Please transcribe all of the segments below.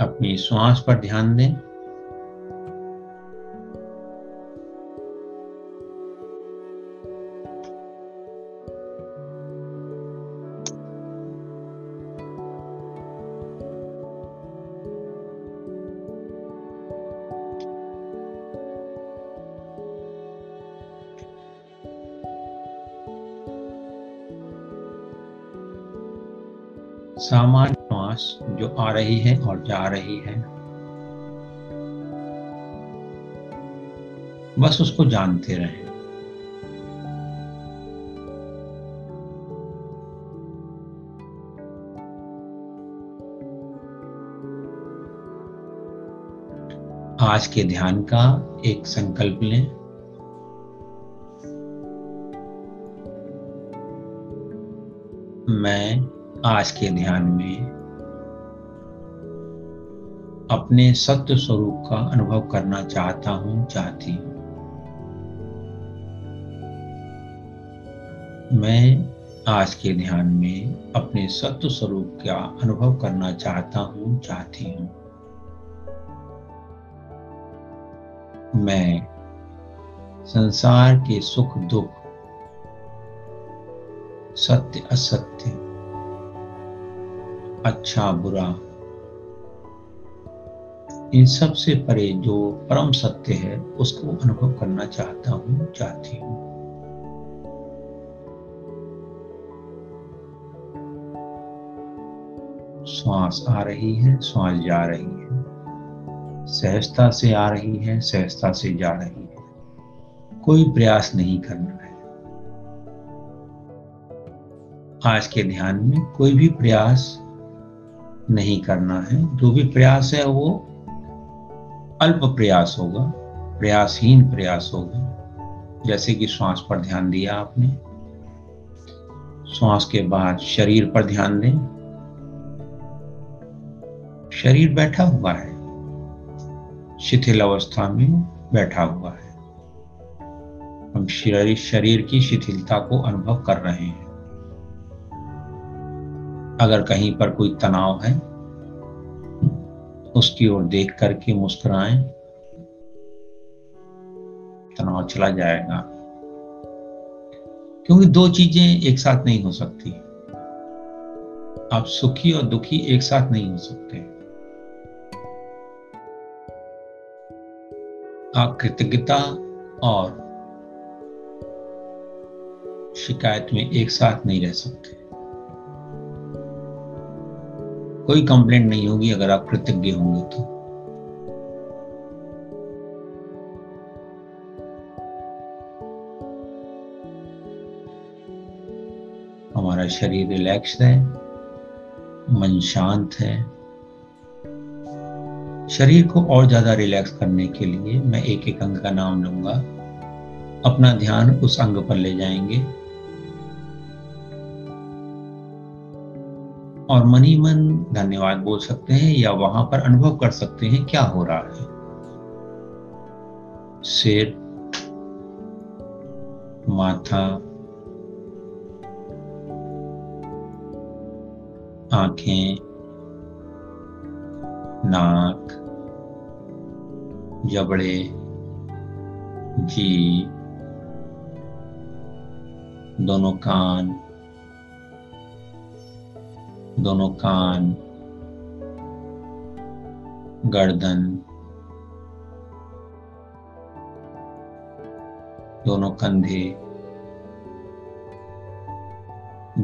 अपनी श्वास पर ध्यान दें। सामान्य श्वास जो आ रही है और जा रही है। बस उसको जानते रहें। आज के ध्यान का एक संकल्प लें। आज के ध्यान में अपने सत्य स्वरूप का अनुभव करना चाहता हूँ, चाहती हूँ। मैं आज के ध्यान में अपने सत्य स्वरूप का अनुभव करना चाहता हूँ, चाहती हूँ। मैं संसार के सुख दुख, सत्य असत्य अच्छा बुरा। इन सबसे परे जो परम सत्य है, उसको अनुभव करना चाहता हूँ, चाहती हूँ। श्वास आ रही है, श्वास जा रही है। सहजता से आ रही है, सहजता से जा रही है। कोई प्रयास नहीं करना है। आज के ध्यान में कोई भी प्रयास नहीं करना है। जो भी प्रयास है वो अल्प प्रयास होगा, प्रयासहीन प्रयास होगा। जैसे कि श्वास पर ध्यान दिया आपने। श्वास के बाद शरीर पर ध्यान दें। शरीर बैठा हुआ है। शिथिल अवस्था में बैठा हुआ है। हम शरीर शरीर की शिथिलता को अनुभव कर रहे हैं। अगर कहीं पर कोई तनाव है, उसकी ओर देख करके मुस्कुराएँ। तनाव चला जाएगा। क्योंकि दो चीज़ें एक साथ नहीं हो सकती। आप सुखी और दुखी एक साथ नहीं हो सकते। आप कृतज्ञता और शिकायत में एक साथ नहीं रह सकते। कोई कंप्लेंट नहीं होगी अगर आप कृतज्ञ होंगे तो। हमारा शरीर रिलैक्स है, मन शांत है। शरीर को और ज़्यादा रिलैक्स करने के लिए मैं एक एक अंग का नाम लूँगा। अपना ध्यान उस अंग पर ले जाएँगे। और मनी मन धन्यवाद बोल सकते हैं या वहाँ पर अनुभव कर सकते हैं क्या हो रहा है? सिर माथा आँखें, नाक, जबड़े जी दोनों कान दोनों कान गर्दन दोनों कंधे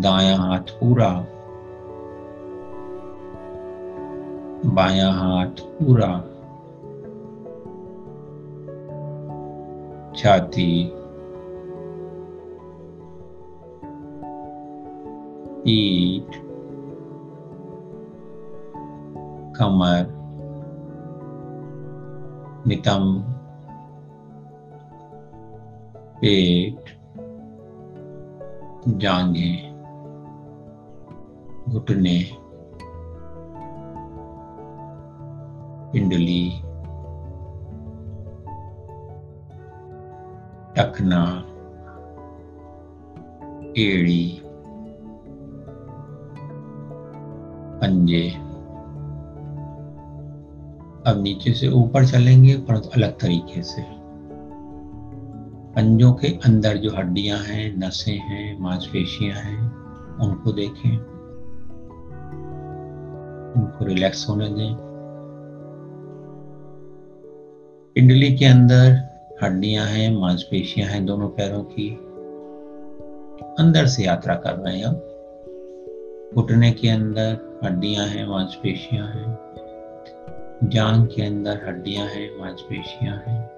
दाया हाथ पूरा बाया हाथ पूरा छाती पीठ कमर नितंब पेट जांघें घुटने पिंडली टखना एड़ी पंजे अब नीचे से ऊपर चलेंगे परंतु अलग तरीके से। पंजों के अंदर जो हड्डियाँ हैं, नसें हैं, मांसपेशियाँ हैं, उनको देखें। उनको रिलैक्स होने दें। पिंडली के अंदर हड्डियाँ हैं, मांसपेशियाँ हैं दोनों पैरों की। अंदर से यात्रा कर रहे हैं अब घुटने के अंदर हड्डियाँ हैं, मांसपेशियाँ हैं। जांग के अंदर हड्डियाँ हैं, मांसपेशियाँ हैं।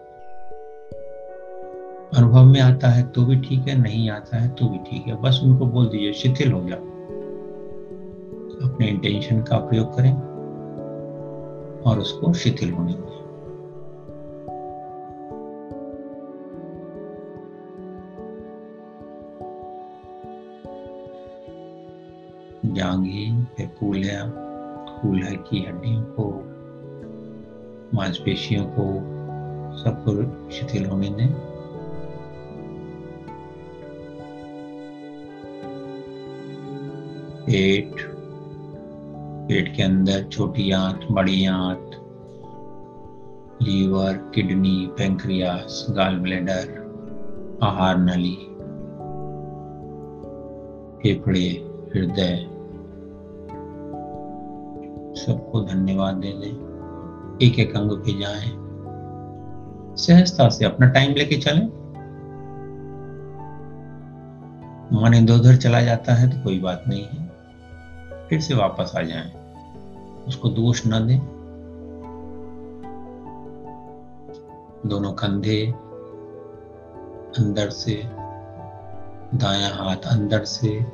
अनुभव में आता है तो भी ठीक है, नहीं आता है तो भी ठीक है। बस उनको बोल दीजिए, शिथिल हो जाओ। अपने इंटेंशन का प्रयोग करें और उसको शिथिल होने दें जांघें फिर कूल्हा कूल्हा की हड्डियों को मांसपेशियों को सबको शिथिल होने दें। पेट पेट के अंदर छोटी आंत, बड़ी आंत, liver, kidney, pancreas, gall bladder, आहार नली, फेफड़े, हृदय, सबको धन्यवाद दे दें। एक एक अंग पे जाएँ। सहजता से अपना टाइम लेके चलें। मन इधर उधर चला जाता है तो कोई बात नहीं है। फिर से वापस आ जाएँ। उसको दोष न दें। दोनों कंधे अंदर से, दाया हाथ अंदर से,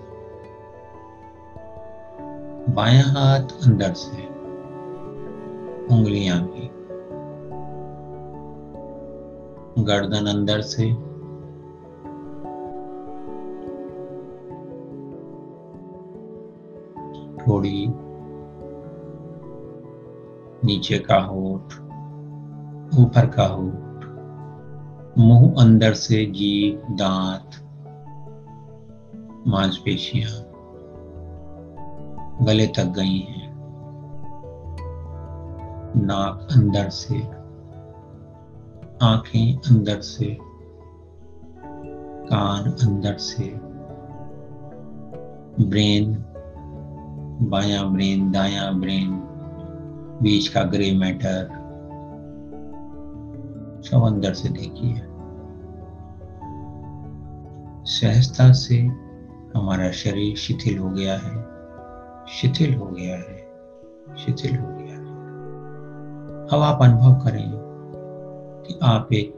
बाया हाथ अंदर से। उंगलियाँ भी। गर्दन अंदर से। थोड़ी नीचे का होठ, ऊपर का होठ, मुँह अंदर से जीभ दांत, मांसपेशियाँ, गले तक गई हैं। नाक अंदर से, आँखें अंदर से, कान अंदर से, ब्रेन, बाया ब्रेन, दाया ब्रेन, बीच का ग्रे मैटर, सब अंदर से देखिए। सहजता से हमारा शरीर शिथिल हो गया है, शिथिल हो गया है, शिथिल हो गया अब आप अनुभव करें कि आप एक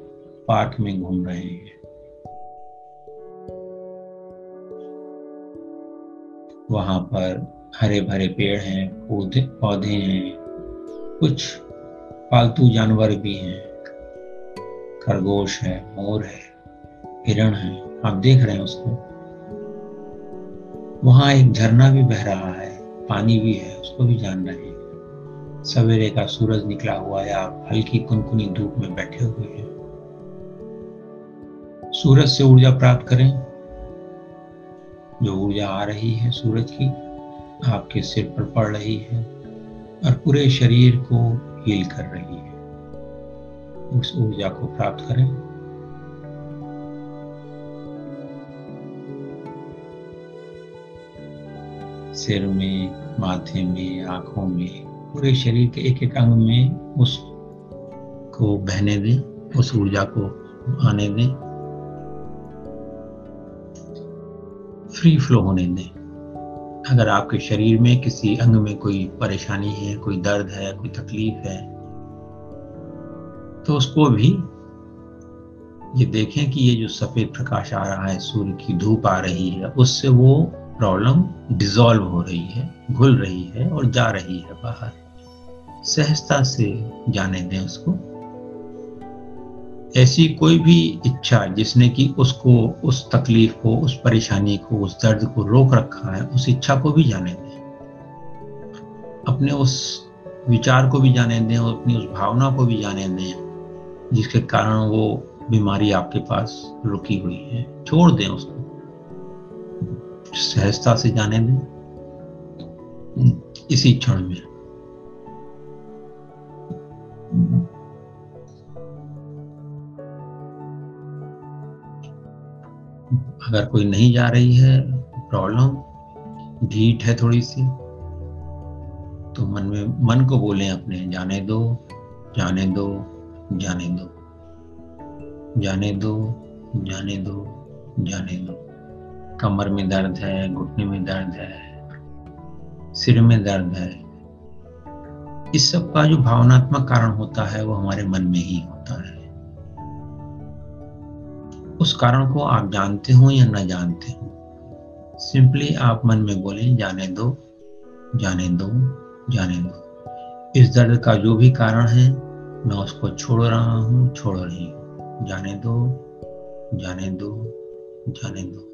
पार्क में घूम रहे हैं। वहाँ पर हरे भरे पेड़ हैं, पौधे पौधे हैं, कुछ पालतू जानवर भी हैं। खरगोश है, मोर है, हिरण है, आप देख रहे हैं उसको। वहाँ एक झरना भी बह रहा है, पानी भी है, उसको भी जान रहे हैं। सवेरे का सूरज निकला हुआ है, आप हल्की कुनकुनी धूप में बैठे हुए हैं। सूरज से ऊर्जा प्राप्त करें। जो ऊर्जा आ रही है सूरज की, आपके सिर पर पड़ रही है और पूरे शरीर को हील कर रही है। उस ऊर्जा को प्राप्त करें। सिर में, माथे में, आँखों में पूरे शरीर के एक एक अंग में उस को बहने दें, उस ऊर्जा को आने दें। फ्री फ्लो होने दें। अगर आपके शरीर में किसी अंग में कोई परेशानी है, कोई दर्द है, कोई तकलीफ़ है तो उसको भी ये देखें कि ये जो सफ़ेद प्रकाश आ रहा है, सूर्य की धूप आ रही है, उससे वो प्रॉब्लम डिजॉल्व हो रही है, घुल रही है और जा रही है बाहर। सहजता से जाने दें उसको। ऐसी कोई भी इच्छा जिसने कि उसको, उस तकलीफ़ को, उस परेशानी को, उस दर्द को रोक रखा है, उस इच्छा को भी जाने दें। अपने उस विचार को भी जाने दें और अपनी उस भावना को भी जाने दें, जिसके कारण वो बीमारी आपके पास रुकी हुई है। छोड़ दें उसको। सहजता से जाने दें। इसी क्षण में। अगर कोई नहीं जा रही है प्रॉब्लम ढीठ है थोड़ी सी तो मन में, मन को बोले अपने, जाने दो जाने दो जाने दो। जाने दो जाने दो जाने दो। कमर में दर्द है, घुटने में दर्द है, सिर में दर्द है, इस सब का जो भावनात्मक कारण होता है, वो हमारे मन में ही होता है। उस कारण को आप जानते हो या न जानते हो? सिंपली आप मन में बोले, जाने दो जाने दो जाने दो। इस दर्द का जो भी कारण है, मैं उसको छोड़ रहा हूँ, छोड़ रही हूँ। जाने दो जाने दो जाने दो।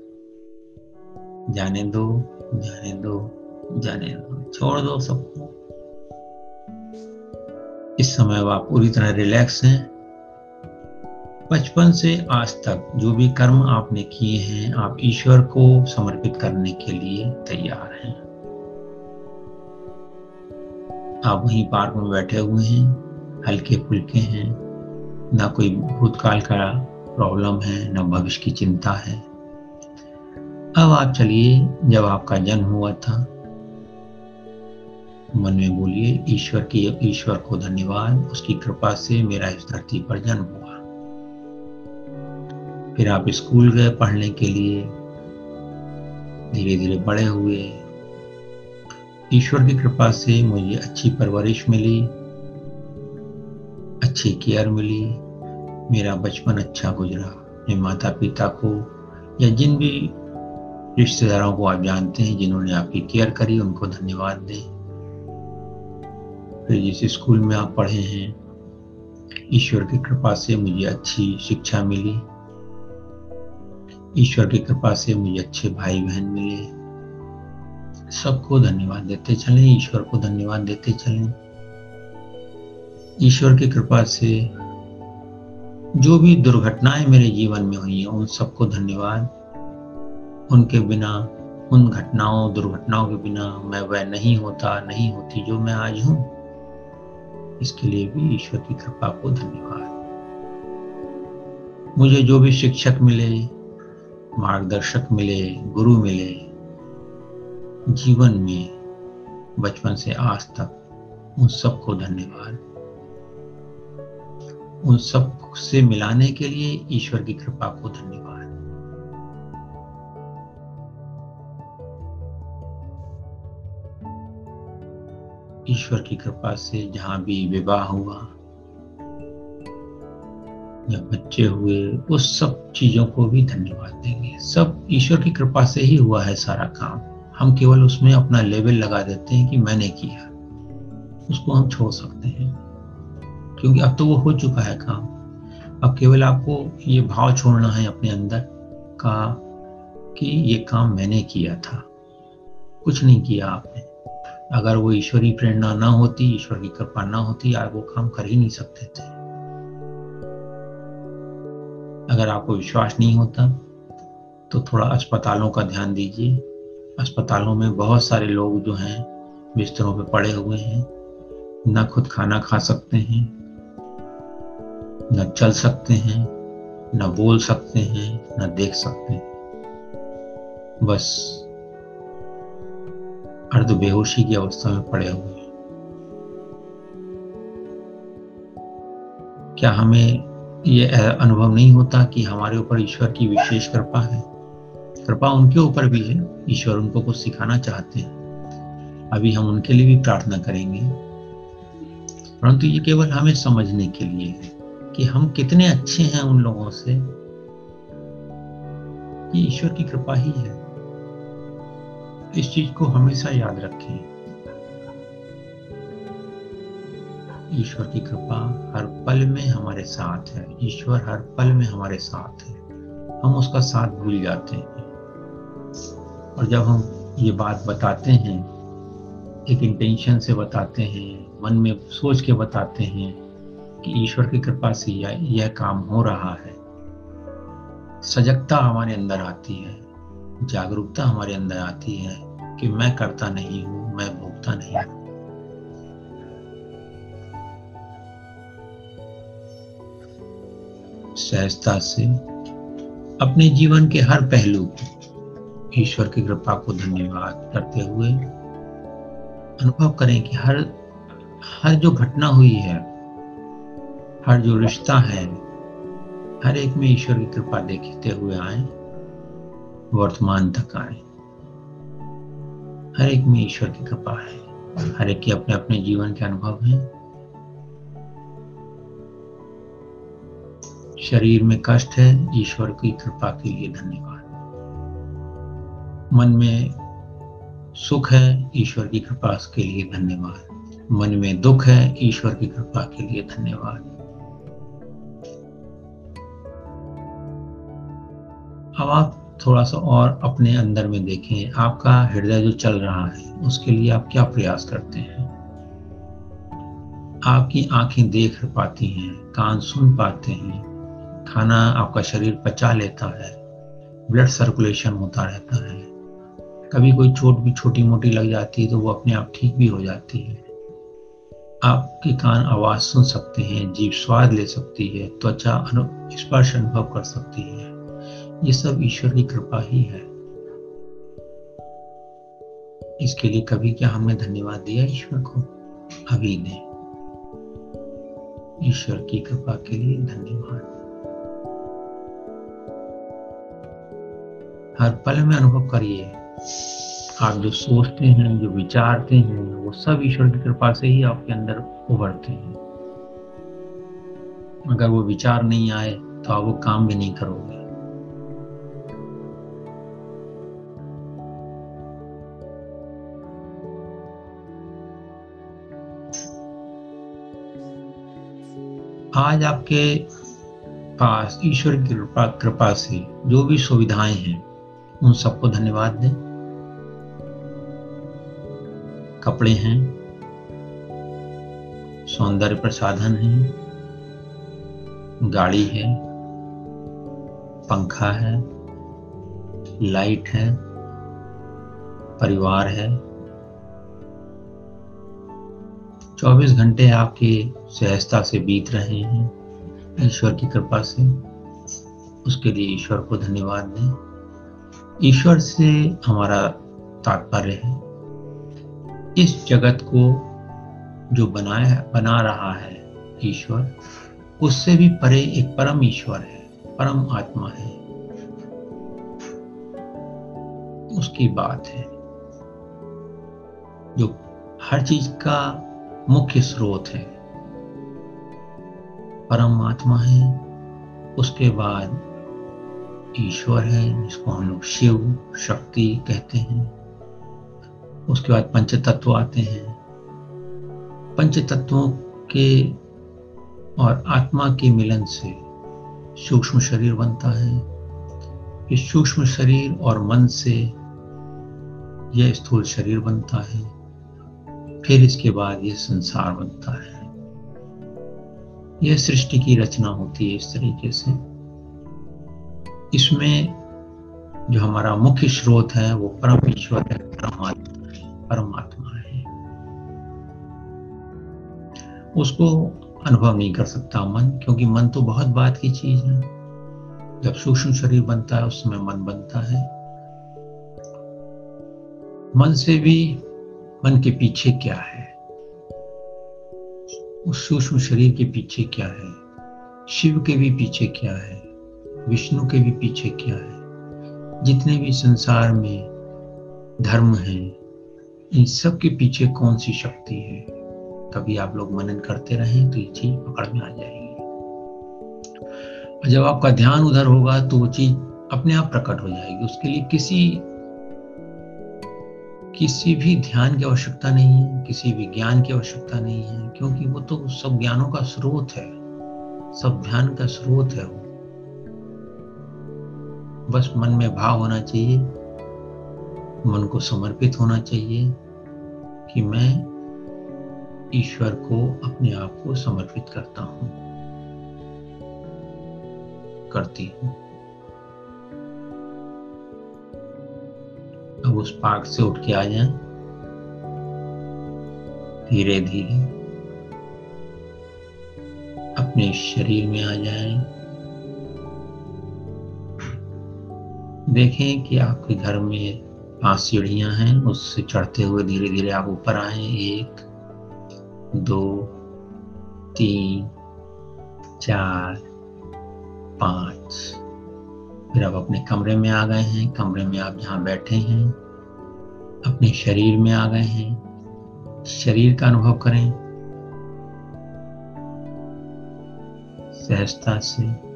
जाने दो जाने दो जाने दो। छोड़ दो सबको। इस समय आप पूरी तरह रिलैक्स हैं। बचपन से आज तक जो भी कर्म आपने किए हैं, आप ईश्वर को समर्पित करने के लिए तैयार हैं। आप वहीं पार्क में बैठे हुए हैं, हल्के फुल्के हैं, ना कोई भूतकाल का प्रॉब्लम है, ना भविष्य की चिंता है। अब आप चलिए, जब आपका जन्म हुआ था, मन में बोलिए, ईश्वर की, ईश्वर को धन्यवाद, उसकी कृपा से मेरा इस धरती पर जन्म फिर आप स्कूल गए पढ़ने के लिए। धीरे धीरे बड़े हुए। ईश्वर की कृपा से मुझे अच्छी परवरिश मिली। अच्छी केयर मिली। मेरा बचपन अच्छा गुजरा। मेरे माता पिता को या जिन भी रिश्तेदारों को आप जानते हैं, जिन्होंने आपकी केयर करी, उनको धन्यवाद दें। फिर जिस स्कूल में आप पढ़े हैं, ईश्वर की कृपा से मुझे अच्छी शिक्षा मिली। ईश्वर की कृपा से मुझे अच्छे भाई बहन मिले। सबको धन्यवाद देते चलें, ईश्वर को धन्यवाद देते चलें। ईश्वर की कृपा से जो भी दुर्घटनाएँ मेरे जीवन में हुई हैं, उन सबको धन्यवाद। उनके बिना, उन घटनाओं, दुर्घटनाओं के बिना मैं वह नहीं होता, नहीं होती जो मैं आज हूँ। इसके लिए भी ईश्वर की कृपा को धन्यवाद। मुझे जो भी शिक्षक मिले मार्गदर्शक मिले, गुरु मिले, जीवन में बचपन से आज तक उन सबको धन्यवाद। उन सबसे मिलाने के लिए ईश्वर की कृपा को धन्यवाद। ईश्वर की कृपा से जहाँ भी विवाह हुआ या बच्चे हुए उस सब चीज़ों को भी धन्यवाद देंगे। सब ईश्वर की कृपा से ही हुआ है सारा काम। हम केवल उसमें अपना लेवल लगा देते हैं कि मैंने किया। उसको हम छोड़ सकते हैं। क्योंकि अब तो वो हो चुका है काम। अब केवल आपको ये भाव छोड़ना है अपने अंदर का कि ये काम मैंने किया था। कुछ नहीं किया आपने। अगर वो ईश्वरी प्रेरणा ना होती, ईश्वर की कृपा ना होती, आप वो काम कर ही नहीं सकते थे। अगर आपको विश्वास नहीं होता तो थोड़ा अस्पतालों का ध्यान दीजिए। अस्पतालों में बहुत सारे लोग जो हैं, बिस्तरों पे पड़े हुए हैं। ना खुद खाना खा सकते हैं, न चल सकते हैं, न बोल सकते हैं, न देख सकते हैं। बस अर्ध बेहोशी की अवस्था में पड़े हुए हैं। क्या हमें यह अनुभव नहीं होता कि हमारे ऊपर ईश्वर की विशेष कृपा है। कृपा उनके ऊपर भी है। ईश्वर उनको कुछ सिखाना चाहते हैं। अभी हम उनके लिए भी प्रार्थना करेंगे। परंतु ये केवल हमें समझने के लिए है कि हम कितने अच्छे हैं उन लोगों से ये ईश्वर की कृपा ही है। इस चीज़ को हमेशा याद रखें। ईश्वर की कृपा हर पल में हमारे साथ है। ईश्वर हर पल में हमारे साथ है। हम उसका साथ भूल जाते हैं। और जब हम ये बात बताते हैं एक इंटेंशन से बताते हैं मन में सोच के बताते हैं कि ईश्वर की कृपा से यह, यह काम हो रहा है। सजगता हमारे अंदर आती है। जागरूकता हमारे अंदर आती है कि मैं करता नहीं हूँ मैं भोगता नहीं हूँ। सहजता से अपने जीवन के हर पहलू ईश्वर की कृपा को धन्यवाद करते हुए अनुभव करें कि हर हर जो घटना हुई है, हर जो रिश्ता है, हर एक में ईश्वर की कृपा देखते हुए आए, वर्तमान तक आए। हर एक में ईश्वर की कृपा है। हर एक के अपने अपने जीवन के अनुभव हैं। शरीर में कष्ट है, ईश्वर की कृपा के लिए धन्यवाद। मन में सुख है, ईश्वर की कृपा के लिए धन्यवाद। मन में दुख है, ईश्वर की कृपा के लिए धन्यवाद। अब आप थोड़ा सा और अपने अंदर में देखें, आपका हृदय जो चल रहा है, उसके लिए आप क्या प्रयास करते हैं? आपकी आँखें देख पाती हैं, कान सुन पाते हैं खाना आपका शरीर पचा लेता है ब्लड सर्कुलेशन होता रहता है। कभी कोई चोट भी छोटी मोटी लग जाती है तो वो अपने आप ठीक भी हो जाती है। आपके कान आवाज़ सुन सकते हैं जीव स्वाद ले सकती है, त्वचा अनु स्पर्श अनुभव कर सकती है। ये सब ईश्वर की कृपा ही है। इसके लिए कभी क्या हमने धन्यवाद दिया ईश्वर को? अभी दें ईश्वर की कृपा के लिए धन्यवाद। हर पल में अनुभव करिए। आप जो सोचते हैं, जो विचारते हैं, वो सब ईश्वर की कृपा से ही आपके अंदर उभरते हैं। अगर वो विचार नहीं आए तो आप वो काम भी नहीं करोगे। आज आपके पास ईश्वर की कृपा कृपा से जो भी सुविधाएँ हैं उन सबको धन्यवाद दें। कपड़े हैं, सौंदर्य प्रसाधन है, गाड़ी है, पंखा है, लाइट है, परिवार है। 24 घंटे आपके सहजता से बीत रहे हैं। ईश्वर की कृपा से उसके लिए ईश्वर को धन्यवाद दें। ईश्वर से हमारा तात्पर्य है। इस जगत को जो बनाया, बना रहा है ईश्वर, उससे भी परे एक परम ईश्वर है, परम आत्मा है। उसकी बात है। जो हर चीज़ का मुख्य स्रोत है, परम आत्मा है, उसके बाद ईश्वर है, जिसको हम लोग शिव शक्ति कहते हैं। उसके बाद पंच तत्व आते हैं। पंच तत्वों के और आत्मा के मिलन से सूक्ष्म शरीर बनता है। इस सूक्ष्म शरीर और मन से यह स्थूल शरीर बनता है। फिर इसके बाद यह संसार बनता है। यह सृष्टि की रचना होती है इस तरीके से। इसमें जो हमारा मुख्य स्रोत है, वो परम ईश्वर है, परमात्मा परमात्मा है। उसको अनुभव नहीं कर सकता मन, क्योंकि मन तो बहुत बात की चीज़ है। जब सूक्ष्म शरीर बनता है उस समय मन बनता है। मन से भी मन के पीछे क्या है? उस सूक्ष्म शरीर के पीछे क्या है? शिव के भी पीछे क्या है? विष्णु के भी पीछे क्या है? जितने भी संसार में धर्म हैं, इन सब के पीछे कौन सी शक्ति है? कभी आप लोग मनन करते रहें तो ये चीज़ पकड़ में आ जाएगी। और जब आपका ध्यान उधर होगा तो वो चीज़ अपने आप प्रकट हो जाएगी। उसके लिए किसी किसी भी ध्यान की आवश्यकता नहीं है, किसी भी ज्ञान की आवश्यकता नहीं है, क्योंकि वो तो सब ज्ञानों का स्रोत है। सब ध्यान का स्रोत है वो। बस मन में भाव होना चाहिए, मन को समर्पित होना चाहिए कि मैं ईश्वर को अपने आप को समर्पित करता हूँ, करती हूँ। अब उस पार्क से उठ के आ जाए धीरे धीरे अपने शरीर में आ जाए। देखें कि आपके घर में पाँच सीढ़ियाँ हैं, उससे चढ़ते हुए धीरे धीरे आप ऊपर आए। एक, दो, तीन, चार, पाँच। फिर आप अपने कमरे में आ गए हैं। कमरे में आप जहाँ बैठे हैं, अपने शरीर में आ गए हैं। शरीर का अनुभव करें। सहजता से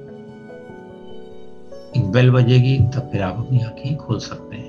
बेल बजेगी तब फिर आप अपनी आँखें खोल सकते हैं।